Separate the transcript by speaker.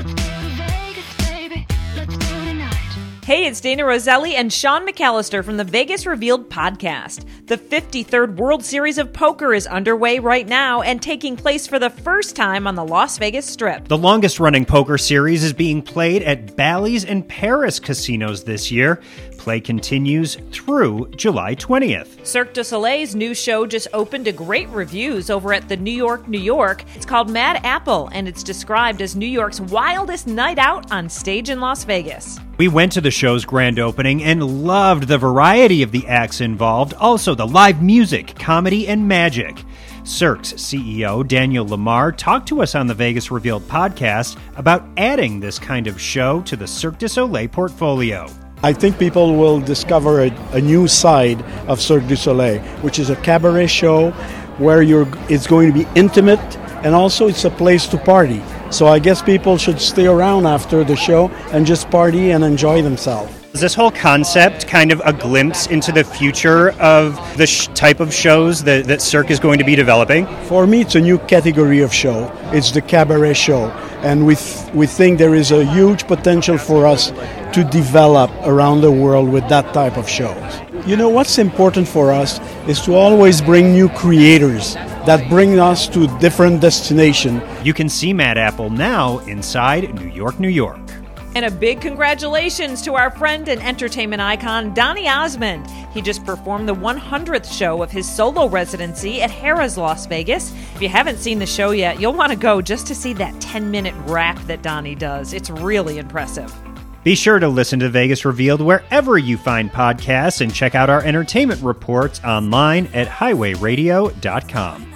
Speaker 1: Thank you. Hey, it's Dana Roselli and Sean McAllister from the Vegas Revealed podcast. The 53rd World Series of Poker is underway right now and taking place for the first time on the Las Vegas Strip.
Speaker 2: The longest running poker series is being played at Bally's and Paris casinos this year. Play continues through July 20th.
Speaker 1: Cirque du Soleil's new show just opened to great reviews over at the New York, New York. It's called Mad Apple, and it's described as New York's wildest night out on stage in Las Vegas.
Speaker 2: We went to the show's grand opening and loved the variety of the acts involved, also the live music, comedy, and magic. Cirque's CEO Daniel Lamarre talked to us on the Vegas Revealed podcast about adding this kind of show to the Cirque du Soleil portfolio.
Speaker 3: I think people will discover a, a, new side of Cirque du Soleil, which is a cabaret show where it's going to be intimate and also it's a place to party. So I guess people should stay around after the show and just party and enjoy themselves.
Speaker 2: Is this whole concept kind of a glimpse into the future of the sh- type of shows that, that Cirque is going to be developing?
Speaker 3: For me, it's a new category of show. It's the cabaret show. And we, th- we think there is a huge potential for us to develop around the world with that type of shows. You know, what's important for us is to always bring new creators that bring us to different destination.
Speaker 2: You can see Mad Apple now inside New York, New York.
Speaker 1: And a big congratulations to our friend and entertainment icon, Donny Osmond. He just performed the 100th show of his solo residency at Harrah's Las Vegas. If you haven't seen the show yet, you'll want to go just to see that 10 minute rap that Donny does. It's really impressive.
Speaker 2: Be sure to listen to Vegas Revealed wherever you find podcasts and check out our entertainment reports online at highwayradio.com.